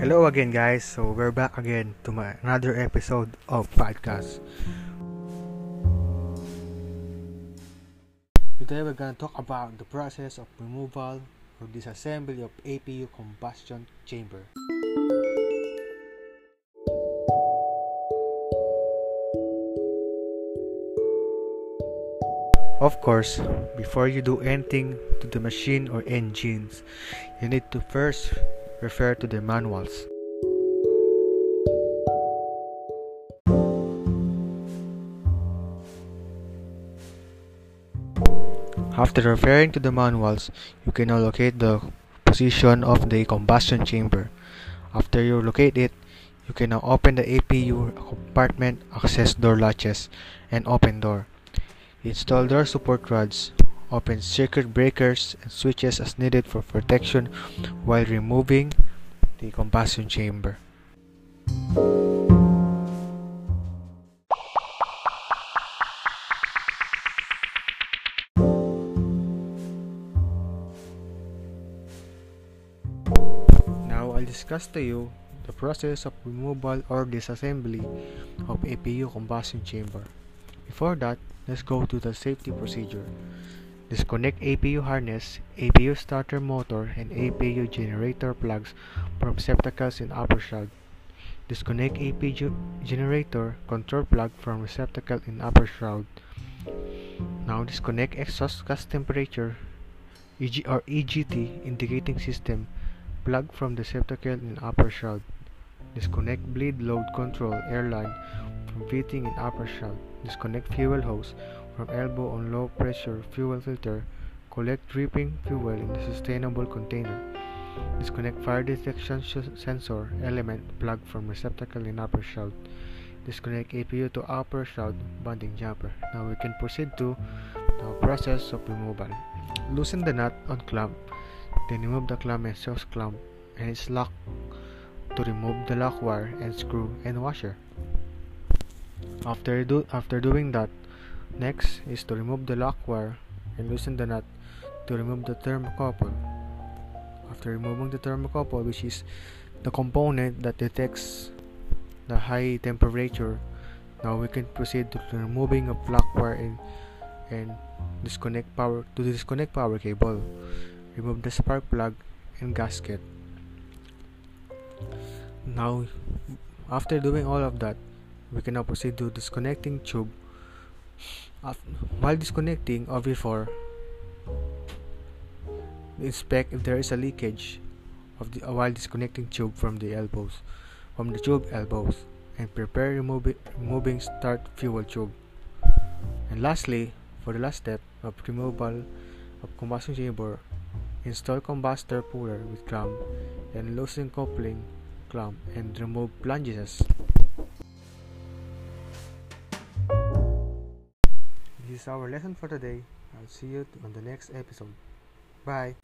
Hello again, guys. So we're back again to my another episode of podcast. Today we're gonna talk about the process of removal or disassembly of APU combustion chamber. Of course, before you do anything to the machine or engines, you need to first refer to the manuals. After referring to the manuals, you can now locate the position of the combustion chamber. After you locate it, you can now open the APU compartment access door latches and open door. Install door support rods. Open circuit breakers and switches as needed for protection while removing the combustion chamber. Now I'll discuss to you the process of removal or disassembly of APU combustion chamber. Before that, let's go to the safety procedure. Disconnect APU harness, APU starter motor, and APU generator plugs from receptacles in upper shroud. Disconnect APU generator control plug from receptacle in upper shroud. Now disconnect exhaust gas temperature EG or EGT indicating system plug from the receptacle in upper shroud. Disconnect bleed load control airline from fitting in upper shroud. Disconnect fuel hose from elbow on low pressure fuel filter. Collect dripping fuel in the sustainable container. Disconnect fire detection sensor element plug from receptacle in upper shroud. Disconnect APU to upper shroud bonding jumper. Now we can proceed to the process of removal. Loosen the nut on clamp, then remove the clamp and exhaust clamp and its lock to remove the lock wire and screw and washer. After, do, after doing that, next is to remove the lock wire and loosen the nut to remove the thermocouple. After removing the thermocouple, which is the component that detects the high temperature, now we can proceed to removing of lock wire and, and disconnect power to the disconnect power cable. Remove the spark plug and gasket. Now, after doing all of that, we can now proceed to disconnecting tube. While disconnecting OV4, inspect if there is a leakage of the uh, while disconnecting tube from the elbows, from the tube elbows, and prepare removing, removing start fuel tube. And lastly, for the last step of removal of combustion chamber, install combustor puller with clamp and loosen coupling clamp and remove flanges. This is our lesson for today. I'll see you on the next episode. Bye.